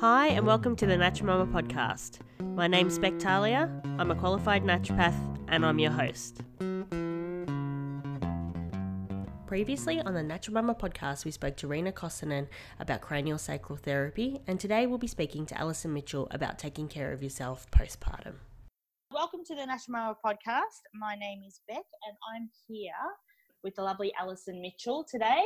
Hi, and welcome to the Natural Mama podcast. My name's Spectalia. I'm a qualified naturopath, and I'm your host. Previously on the Natural Mama podcast, we spoke to Rena Kosonen about cranial sacral therapy, and today we'll be speaking to Alison Mitchell about taking care of yourself postpartum. Welcome to the Natural Mama podcast. My name is Beck, and I'm here with the lovely Alison Mitchell today.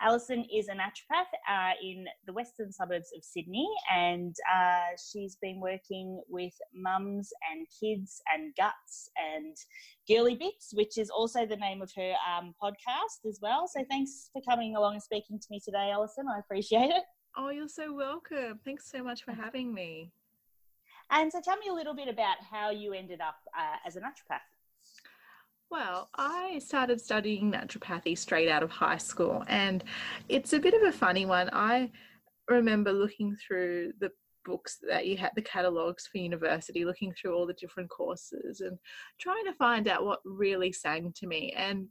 Alison is a naturopath uh, in the western suburbs of Sydney, and uh, she's been working with mums and kids and guts and girly bits, which is also the name of her um, podcast as well. So thanks for coming along and speaking to me today, Alison. I appreciate it. Oh, you're so welcome. Thanks so much for having me. And so tell me a little bit about how you ended up uh, as a naturopath. Well, I started studying naturopathy straight out of high school, and it's a bit of a funny one. I remember looking through the books that you had, the catalogues for university, looking through all the different courses and trying to find out what really sang to me. And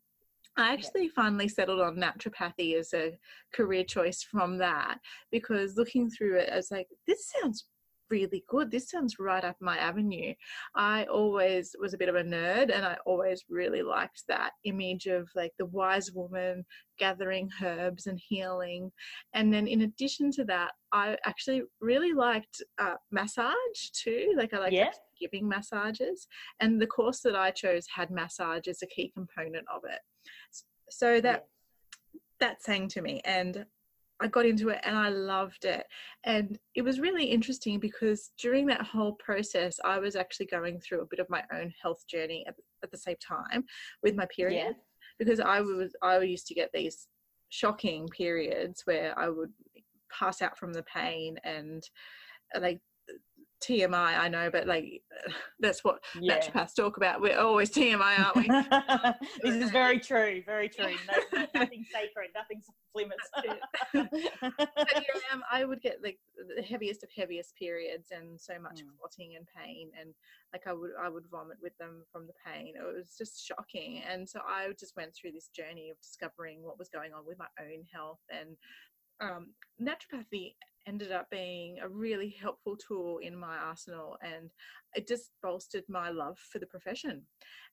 I actually finally settled on naturopathy as a career choice from that because looking through it, I was like, this sounds really good. This sounds right up my avenue. I always was a bit of a nerd and I always really liked that image of like the wise woman gathering herbs and healing. And then in addition to that, I actually really liked uh, massage too. Like I like yeah. giving massages. And the course that I chose had massage as a key component of it. So that yeah. that sang to me and I got into it and I loved it. And it was really interesting because during that whole process, I was actually going through a bit of my own health journey at, at the same time with my period. Yeah. Because I was I used to get these shocking periods where I would pass out from the pain and uh, like TMI, I know, but like that's what yeah. naturopaths talk about. We're always TMI, aren't we? this is very true, very true. No, nothing sacred, nothing's limits. but here I am. I would get like the heaviest of heaviest periods and so much mm. clotting and pain, and like I would I would vomit with them from the pain. It was just shocking, and so I just went through this journey of discovering what was going on with my own health and um, naturopathy ended up being a really helpful tool in my arsenal and it just bolstered my love for the profession.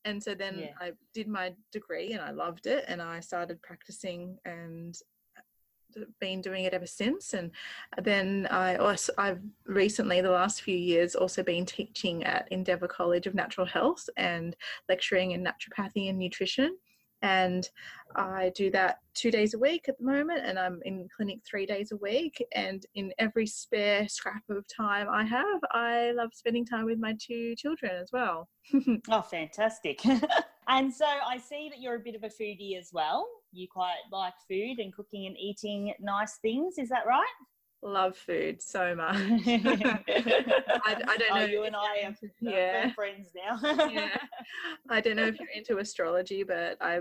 And so then yeah. i did my degree and i loved it and i started practicing and uh, been doing it ever since. And then i also i've recently the last few years also been teaching at endeavour college of natural health and lecturing in naturopathy and nutrition and I do that two days a week at the moment, and I'm in clinic three days a week. And in every spare scrap of time I have, I love spending time with my two children as well. oh, fantastic. and so I see that you're a bit of a foodie as well. You quite like food and cooking and eating nice things, is that right? Love food so much. I, I, don't oh, know. Oh, you and I are yeah. friends now. yeah. I don't know if you're into astrology, but I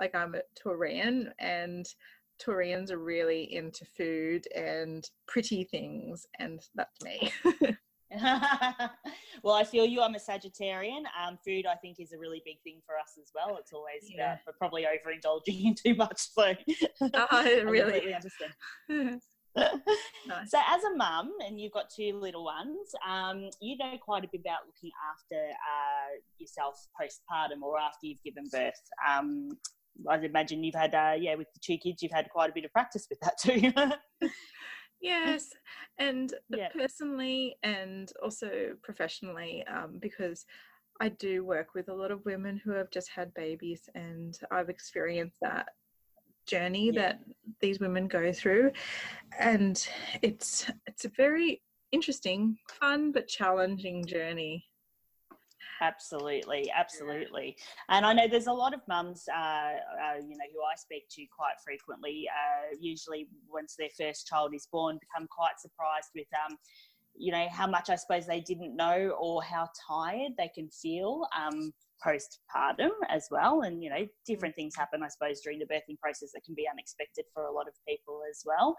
like I'm a Taurian, and Taurians are really into food and pretty things, and that's me. well, I feel you. I'm a Sagittarian. Um, food, I think, is a really big thing for us as well. It's always yeah. uh, probably overindulging in too much. So I really understand nice. So, as a mum, and you've got two little ones, um, you know quite a bit about looking after uh, yourself postpartum or after you've given birth. Um, I'd imagine you've had, uh, yeah, with the two kids, you've had quite a bit of practice with that too. yes, and yeah. personally and also professionally, um, because I do work with a lot of women who have just had babies, and I've experienced that journey yeah. that these women go through. And it's it's a very interesting fun but challenging journey. Absolutely absolutely. And i know there's a lot of mums uh, uh, you know who i speak to quite frequently uh, usually once their first child is born become quite surprised with um, you know how much i suppose they didn't know or how tired they can feel um, postpartum as well. And, you know, different things happen, I suppose, during the birthing process that can be unexpected for a lot of people as well.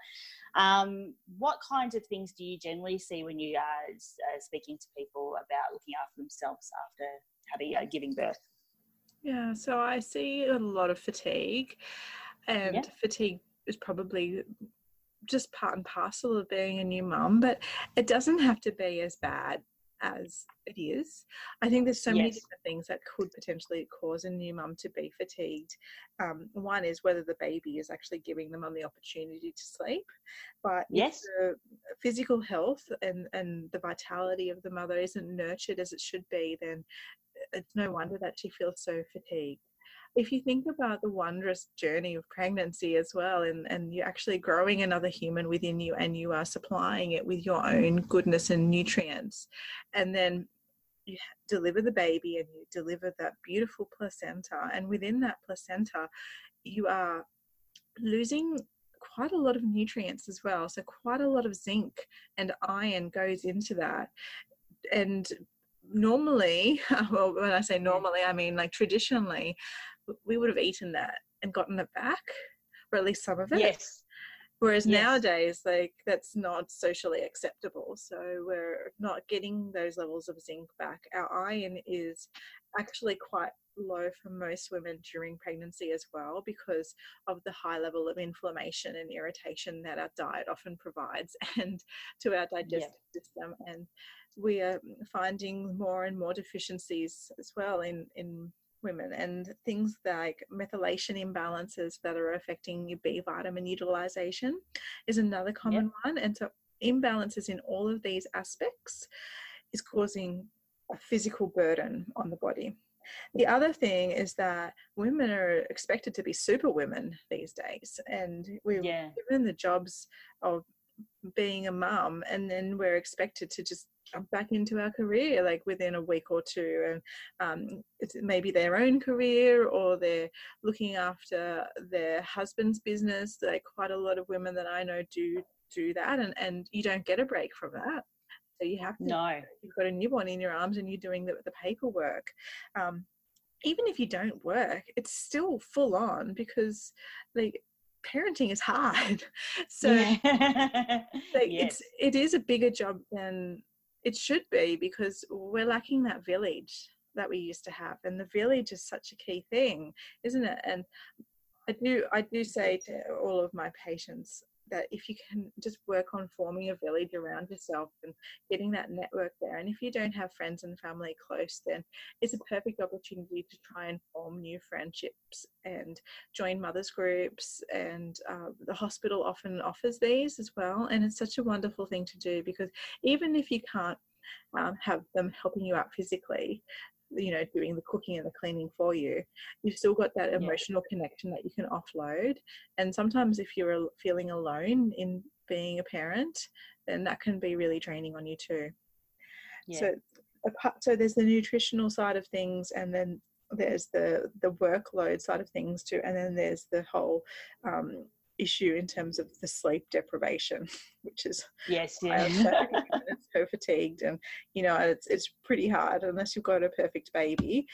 Um, what kinds of things do you generally see when you are uh, speaking to people about looking after themselves after having uh, giving birth? Yeah, so I see a lot of fatigue, and yeah. fatigue is probably just part and parcel of being a new mum, but it doesn't have to be as bad as it is. I think there's so yes. many different things that could potentially cause a new mum to be fatigued. Um, one is whether the baby is actually giving the mum the opportunity to sleep, but yes, the physical health and and the vitality of the mother isn't nurtured as it should be, then it's no wonder that she feels so fatigued if you think about the wondrous journey of pregnancy as well, and, and you're actually growing another human within you and you are supplying it with your own goodness and nutrients, and then you deliver the baby and you deliver that beautiful placenta, and within that placenta, you are losing quite a lot of nutrients as well. So, quite a lot of zinc and iron goes into that. And normally, well, when I say mm. normally, I mean like traditionally, we would have eaten that and gotten it back, or at least some of it. Yes. Whereas yes. nowadays, like that's not socially acceptable. So we're not getting those levels of zinc back. Our iron is actually quite low for most women during pregnancy as well because of the high level of inflammation and irritation that our diet often provides and to our digestive yeah. system and we are finding more and more deficiencies as well in in women and things like methylation imbalances that are affecting your B vitamin utilization is another common yep. one. And so imbalances in all of these aspects is causing a physical burden on the body. The other thing is that women are expected to be super women these days, and we're yeah. given the jobs of being a mum and then we're expected to just jump back into our career like within a week or two and um, it's maybe their own career or they're looking after their husband's business. Like quite a lot of women that i know do do that and, and you don't get a break from that. So you have to no. you've got a newborn in your arms and you're doing the, the paperwork. Um, even if you don't work it's still full on because like parenting is hard. So yeah. like yes. it's it is a bigger job than it should be because we're lacking that village that we used to have. And the village is such a key thing, isn't it? And I do I do say to all of my patients, that if you can just work on forming a village around yourself and getting that network there, and if you don't have friends and family close, then it's a perfect opportunity to try and form new friendships and join mothers groups. And uh, the hospital often offers these as well, and it's such a wonderful thing to do because even if you can't um, have them helping you out physically, you know doing the cooking and the cleaning for you you've still got that emotional yeah. connection that you can offload and sometimes if you're feeling alone in being a parent then that can be really draining on you too yeah. so apart, so there's the nutritional side of things and then there's the the workload side of things too and then there's the whole um, issue in terms of the sleep deprivation, which is yes, yeah. so fatigued, and you know it's it's pretty hard unless you've got a perfect baby.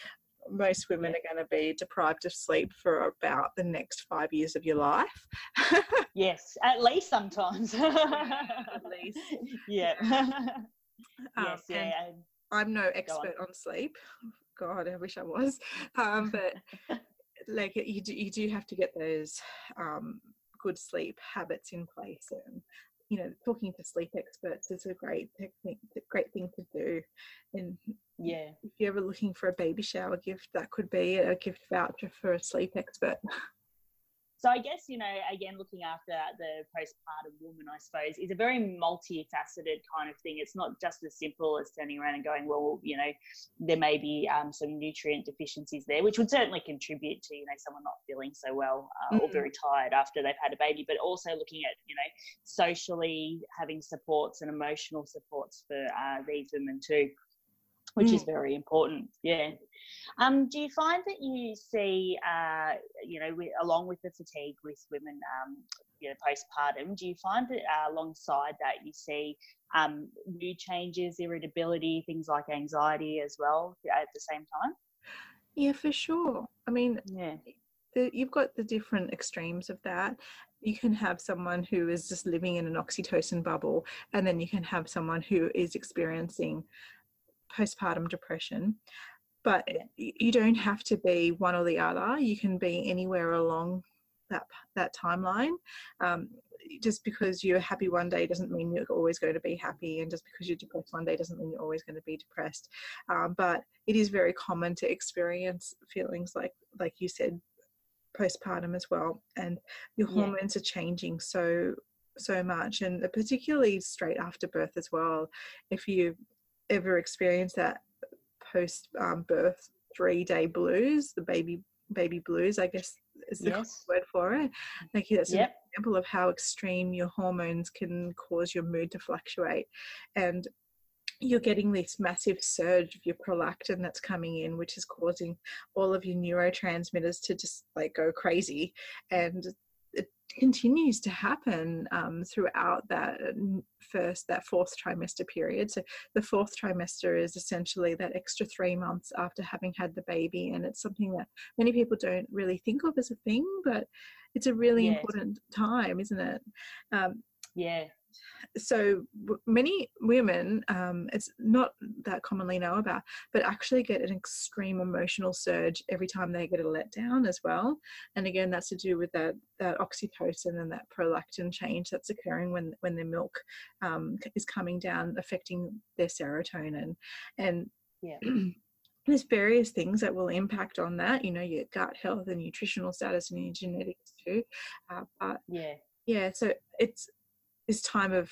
Most women are going to be deprived of sleep for about the next five years of your life. yes, at least sometimes. at least, yeah. Um, yes, yeah. I'm no expert on. on sleep. God, I wish I was. Um, but like you do, you do have to get those um, good sleep habits in place and you know talking to sleep experts is a great technique great thing to do. And yeah. if you're ever looking for a baby shower gift that could be a gift voucher for a sleep expert So I guess, you know, again, looking after the postpartum woman, I suppose, is a very multifaceted kind of thing. It's not just as simple as turning around and going, well, you know, there may be um, some nutrient deficiencies there, which would certainly contribute to, you know, someone not feeling so well uh, mm-hmm. or very tired after they've had a baby, but also looking at, you know, socially having supports and emotional supports for uh, these women too which mm. is very important. Yeah. Um, do you find that you see, uh, you know, with, along with the fatigue with women, um, you know, postpartum, do you find that uh, alongside that you see um, mood changes, irritability, things like anxiety as well at the same time? Yeah, for sure. I mean, yeah. The, you've got the different extremes of that. You can have someone who is just living in an oxytocin bubble, and then you can have someone who is experiencing postpartum depression but you don't have to be one or the other you can be anywhere along that that timeline um, just because you're happy one day doesn't mean you're always going to be happy, and just because you're depressed one day doesn't mean you're always going to be depressed. Um, but it is very common to experience feelings like, like you said, postpartum as well, and your Yeah. hormones are changing so so much, and particularly straight after birth as well. If you ever experienced that post um, birth three day blues, the baby baby blues, I guess is the Yes. word for it. Like that's an example of how extreme your hormones can cause your mood to fluctuate, and you're getting this massive surge of your prolactin that's coming in, which is causing all of your neurotransmitters to just like go crazy, and continues to happen um, throughout that first that fourth trimester period so the fourth trimester is essentially that extra three months after having had the baby and it's something that many people don't really think of as a thing but it's a really Yes. important time isn't it um, Yeah. So many women um, it's not that commonly know about but actually get an extreme emotional surge every time they get a letdown as well and again that's to do with that that oxytocin and that prolactin change that's occurring when when their milk um, is coming down affecting their serotonin and Yeah. there's various things that will impact on that you know your gut health and nutritional status and your genetics too uh, but Yeah. yeah so it's this time of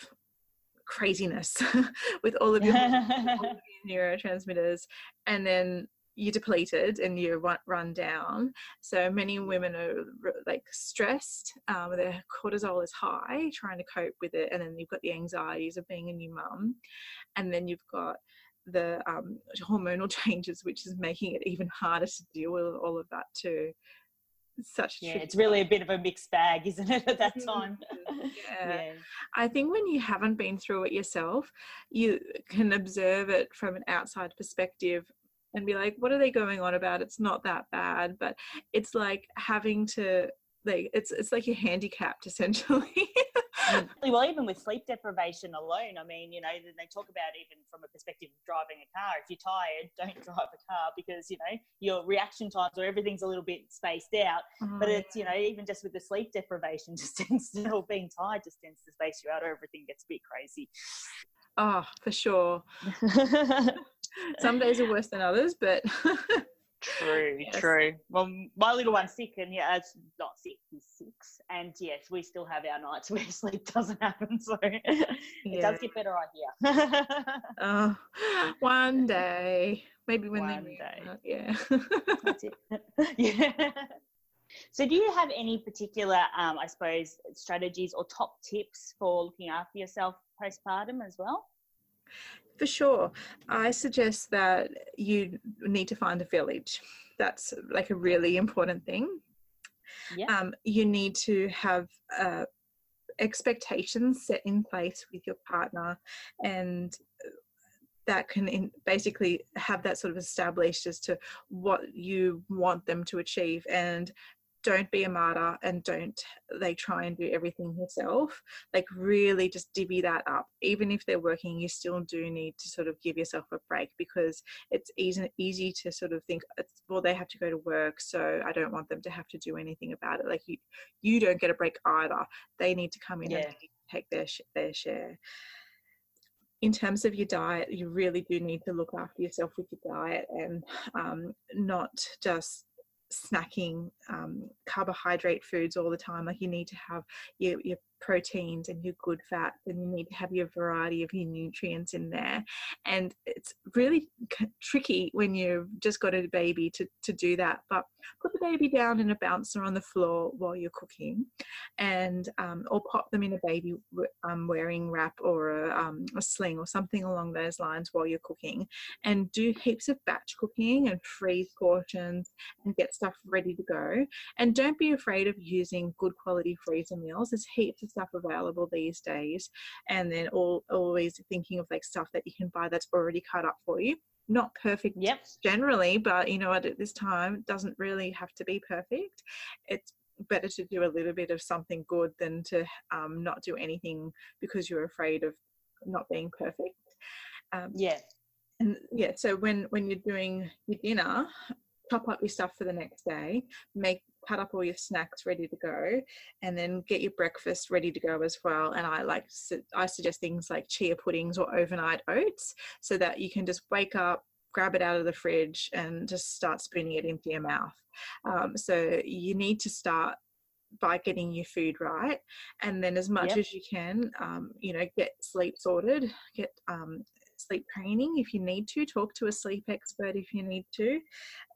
craziness with all of your all of your neurotransmitters and then you're depleted and you're run, run down. So many women are like stressed um, their cortisol is high trying to cope with it and then you've got the anxieties of being a new mum. And then you've got the um, hormonal changes which is making it even harder to deal with all of that too such Yeah. It's really a bit of a mixed bag, isn't it, at that time? Mm-hmm. yeah. yeah. I think when you haven't been through it yourself, you can observe it from an outside perspective and be like, what are they going on about? It's not that bad. But it's like having to like it's it's like you're handicapped essentially. Mm. Well, even with sleep deprivation alone, I mean, you know, they talk about even from a perspective of driving a car. If you're tired, don't drive a car because, you know, your reaction times or everything's a little bit spaced out. But Oh, it's, you know, even just with the sleep deprivation, just tends to, or being tired just tends to space you out or everything gets a bit crazy. oh, for sure. Some days are worse than others, but True, Yes. true. Well, my little one's sick, and yeah, it's not sick. He's six, and yes, we still have our nights where sleep doesn't happen. So it Yeah. does get better, I hear. oh, one day, maybe when One they day. out, yeah. That's it. yeah. So, do you have any particular, um, I suppose, strategies or top tips for looking after yourself postpartum as well? For sure. I suggest that you need to find a village. That's like a really important thing. Yeah. Um, you need to have uh, expectations set in place with your partner and that can in, basically have that sort of established as to what you want them to achieve and don't be a martyr and don't they try and do everything yourself like really just divvy that up. Even if they're working you still do need to sort of give yourself a break because it's easy easy to sort of think it's, well they have to go to work so i don't want them to have to do anything about it. Like you you don't get a break either. They need to come in and take their their share. In terms of your diet you really do need to look after yourself with your diet and um, not just snacking um, carbohydrate foods all the time like you need to have your, your proteins and your good fats and you need to have your variety of your nutrients in there. And it's really c- tricky when you've just got a baby to, to do that but put the baby down in a bouncer on the floor while you're cooking and um, or pop them in a baby um, wearing wrap or a, um, a sling or something along those lines while you're cooking and do heaps of batch cooking and freeze portions and get stuff ready to go. And don't be afraid of using good quality freezer meals. There's heaps of stuff available these days. And then all, always thinking of like stuff that you can buy that's already cut up for you. Not perfect Yep. generally but you know what at this time it doesn't really have to be perfect. It's better to do a little bit of something good than to um, not do anything because you're afraid of not being perfect. Um, Yeah. and yeah so when when you're doing your dinner top up your stuff for the next day make cut up all your snacks ready to go and then get your breakfast ready to go as well and i like i suggest things like chia puddings or overnight oats so that you can just wake up grab it out of the fridge and just start spooning it into your mouth um, so you need to start by getting your food right and then as much yep. as you can um, you know get sleep sorted get um, sleep training if you need to talk to a sleep expert if you need to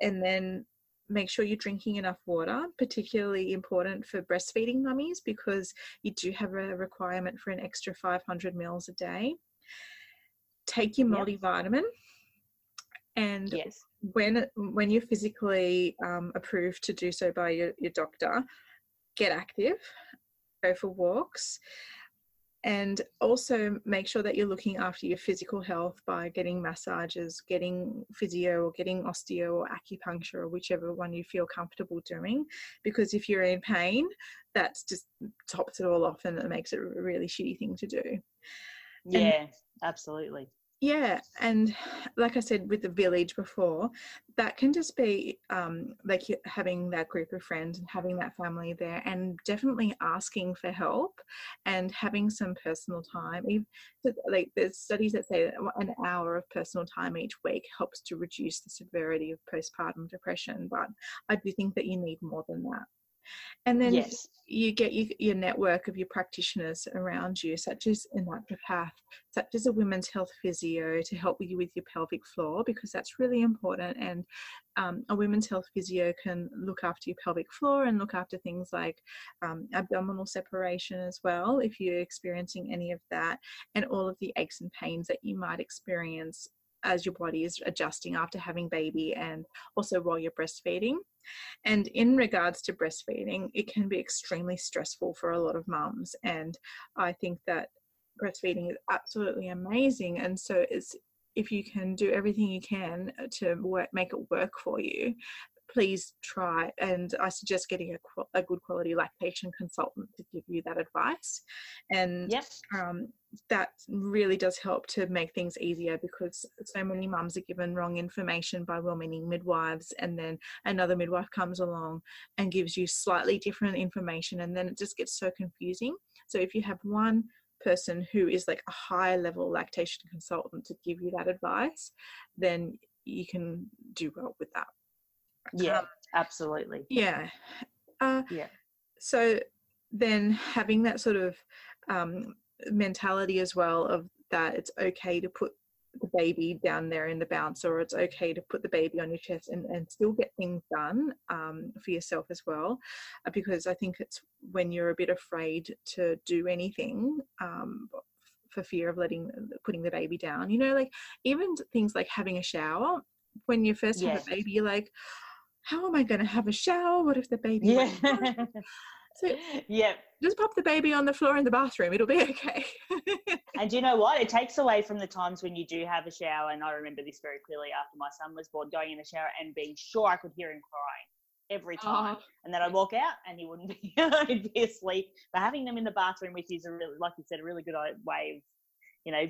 and then make sure you're drinking enough water particularly important for breastfeeding mummies because you do have a requirement for an extra 500 mils a day take your multivitamin and yes. when when you're physically um, approved to do so by your, your doctor get active, go for walks, and also make sure that you're looking after your physical health by getting massages, getting physio, or getting osteo or acupuncture, or whichever one you feel comfortable doing. Because if you're in pain, that just tops it all off and it makes it a really shitty thing to do. Yeah, and, absolutely yeah and like i said with the village before that can just be um, like having that group of friends and having that family there and definitely asking for help and having some personal time. Like there's studies that say that an hour of personal time each week helps to reduce the severity of postpartum depression but i do think that you need more than that and then yes. you get your, your, network of your practitioners around you, such as a naturopath, such as a women's health physio to help you with your pelvic floor, because that's really important. And um, a women's health physio can look after your pelvic floor and look after things like um, abdominal separation as well, if you're experiencing any of that, and all of the aches and pains that you might experience as your body is adjusting after having baby and also while you're breastfeeding. And in regards to breastfeeding, it can be extremely stressful for a lot of mums. And I think that breastfeeding is absolutely amazing. And so it's if you can do everything you can to work, make it work for you, please try. And I suggest getting a, a good quality lactation consultant to give you that advice. And yep. um, that really does help to make things easier because so many mums are given wrong information by well meaning midwives. And then another midwife comes along and gives you slightly different information. And then it just gets so confusing. So if you have one person who is like a high level lactation consultant to give you that advice, then you can do well with that. Yeah, um, absolutely. Yeah. Uh, yeah. So then having that sort of um, mentality as well of that it's okay to put the baby down there in the bounce or it's okay to put the baby on your chest and, and still get things done um, for yourself as well uh, because i think it's when you're a bit afraid to do anything um, for fear of letting putting the baby down you know like even things like having a shower when you first yes. have a baby you're like how am I going to have a shower? What if the baby? Yeah. so yeah. Just pop the baby on the floor in the bathroom. It'll be okay. and you know what? It takes away from the times when you do have a shower. And I remember this very clearly after my son was born, going in the shower and being sure I could hear him crying every time. Oh. And then I'd walk out and he wouldn't be, he'd be asleep. But having them in the bathroom with you is a really, like you said, a really good uh, way of you know,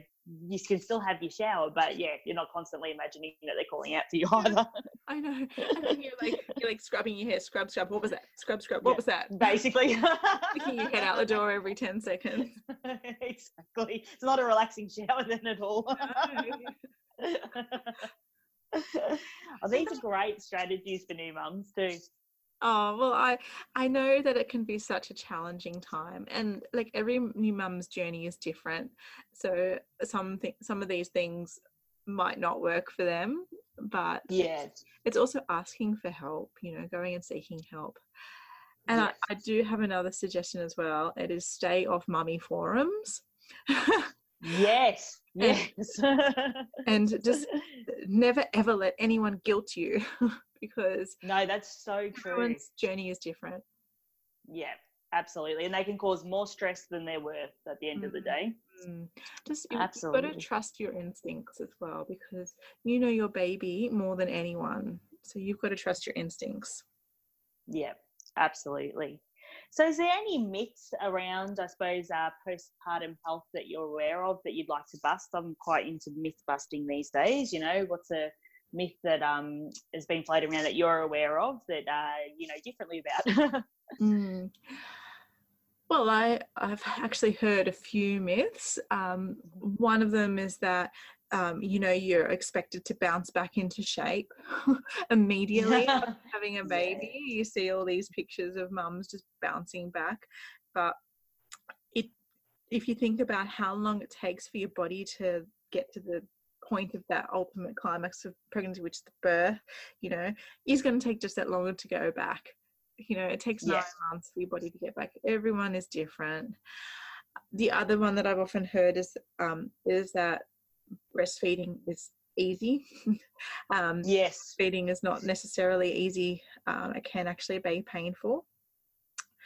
you can still have your shower, but yeah, you're not constantly imagining that they're calling out to you either. I know. And then you're like you're like scrubbing your hair, scrub, scrub. What was that? Scrub, scrub. What yeah, was that? Basically, sticking your head out the door every ten seconds. exactly. It's not a relaxing shower then at all. oh, these are great strategies for new mums too. Oh well, I I know that it can be such a challenging time, and like every new mum's journey is different. So some th- some of these things might not work for them, but yeah, it's also asking for help. You know, going and seeking help. And yes. I, I do have another suggestion as well. It is stay off mummy forums. yes, yes, and just never ever let anyone guilt you because no, that's so true. Everyone's journey is different. Yeah, absolutely, and they can cause more stress than they're worth at the end mm. of the day. Mm. Just absolutely. you've got to trust your instincts as well because you know your baby more than anyone, so you've got to trust your instincts. Yeah, absolutely. So, is there any myths around, I suppose, uh, postpartum health that you're aware of that you'd like to bust? I'm quite into myth busting these days. You know, what's a myth that um, has been floating around that you're aware of that uh, you know differently about? mm. Well, I, I've actually heard a few myths. Um, one of them is that um, you know you're expected to bounce back into shape immediately having a baby yeah. you see all these pictures of mums just bouncing back but it if you think about how long it takes for your body to get to the point of that ultimate climax of pregnancy which is the birth you know is going to take just that longer to go back you know it takes nine yes. months for your body to get back everyone is different the other one that i've often heard is um, is that breastfeeding is easy. um, yes. Feeding is not necessarily easy. Um, it can actually be painful.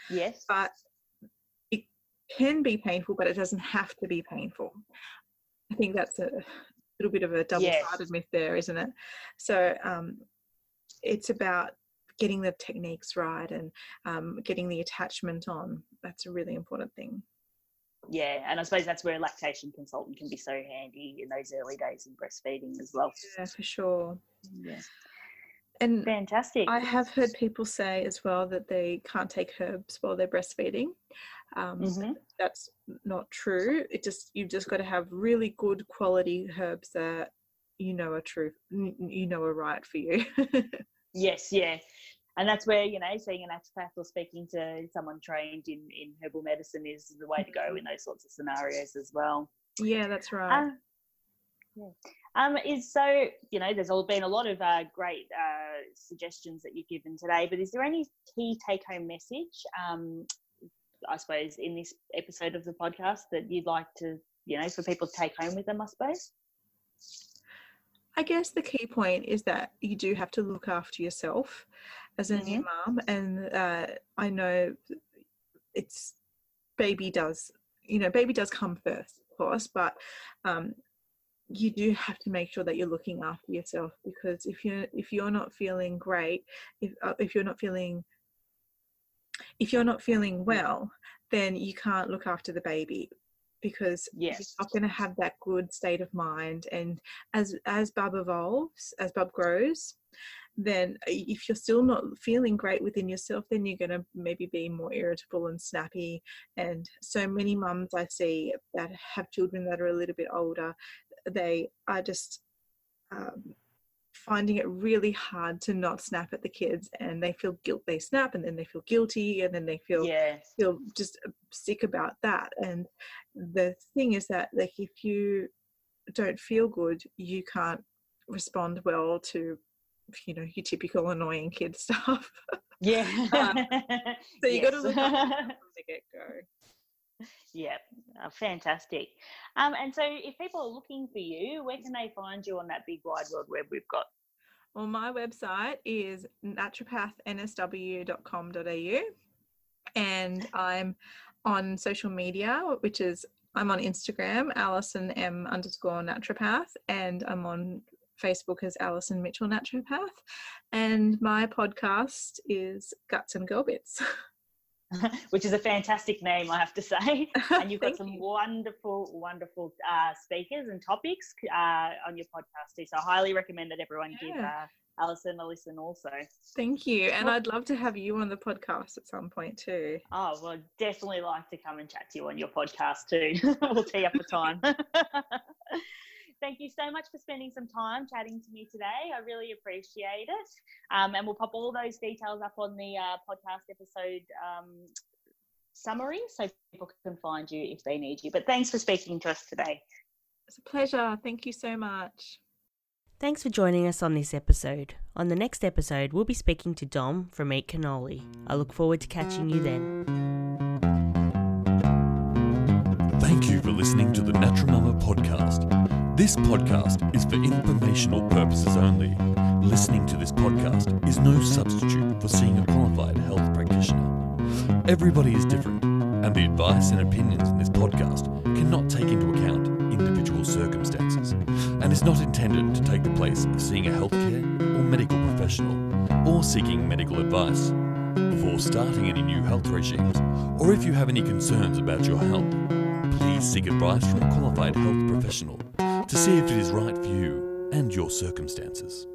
Yes. But it can be painful, but it doesn't have to be painful. I think that's a little bit of a double-sided yes. myth there, isn't it? So um, it's about getting the techniques right and um, getting the attachment on. That's a really important thing yeah, and I suppose that's where a lactation consultant can be so handy in those early days of breastfeeding as well. Yeah, for sure. Yeah. And fantastic. I have heard people say as well that they can't take herbs while they're breastfeeding. Um, mm-hmm. That's not true. It just you've just got to have really good quality herbs that you know are true, you know are right for you. yes, yeah, and that's where you know seeing an naturopath or speaking to someone trained in in herbal medicine is the way to go in those sorts of scenarios as well yeah that's right uh, yeah. Um, is so you know there's all been a lot of uh, great uh, suggestions that you've given today but is there any key take home message um, i suppose in this episode of the podcast that you'd like to you know for people to take home with them i suppose I guess the key point is that you do have to look after yourself as a mm-hmm. new mom, and uh, I know it's baby does you know baby does come first, of course, but um, you do have to make sure that you're looking after yourself because if you're if you're not feeling great, if uh, if you're not feeling if you're not feeling well, then you can't look after the baby because yes. you're not going to have that good state of mind. And as as Bub evolves, as Bub grows, then uh, if you're still not feeling great within yourself, then you're going to maybe be more irritable and snappy. And so many mums I see that have children that are a little bit older, they are just um, finding it really hard to not snap at the kids and they feel guilt they snap and then they feel guilty and then they feel yes. feel just uh, sick about that and the thing is that like if you don't feel good you can't respond well to you know your typical annoying kid stuff yeah um, so you yes. got to look from the get-go yeah oh, fantastic. Um, and so if people are looking for you where can they find you on that big wide world web we've got? Well my website is naturopathnsw.com.au and i'm on social media which is i'm on instagram alison m underscore naturopath and i'm on Facebook as Alison Mitchell Naturopath, and my podcast is Guts and Girl Bits. Which is a fantastic name, I have to say. And you've got some you. wonderful, wonderful uh, speakers and topics uh, on your podcast too. So I highly recommend that everyone yeah. give uh, Alison a listen also. Thank you. And I'd love to have you on the podcast at some point too. Oh, well, definitely like to come and chat to you on your podcast too. we'll tee up the time thank you so much for spending some time chatting to me today. I really appreciate it. Um, and we'll pop all those details up on the uh, podcast episode um, summary so people can find you if they need you. But thanks for speaking to us today. It's a pleasure. Thank you so much. Thanks for joining us on this episode. On the next episode, we'll be speaking to Dom from Eat Cannoli. I look forward to catching you then. For listening to the Naturmama podcast. This podcast is for informational purposes only. Listening to this podcast is no substitute for seeing a qualified health practitioner. Everybody is different, and the advice and opinions in this podcast cannot take into account individual circumstances and is not intended to take the place of seeing a healthcare or medical professional or seeking medical advice. Before starting any new health regimes, or if you have any concerns about your health, please seek advice from a qualified health professional to see if it is right for you and your circumstances.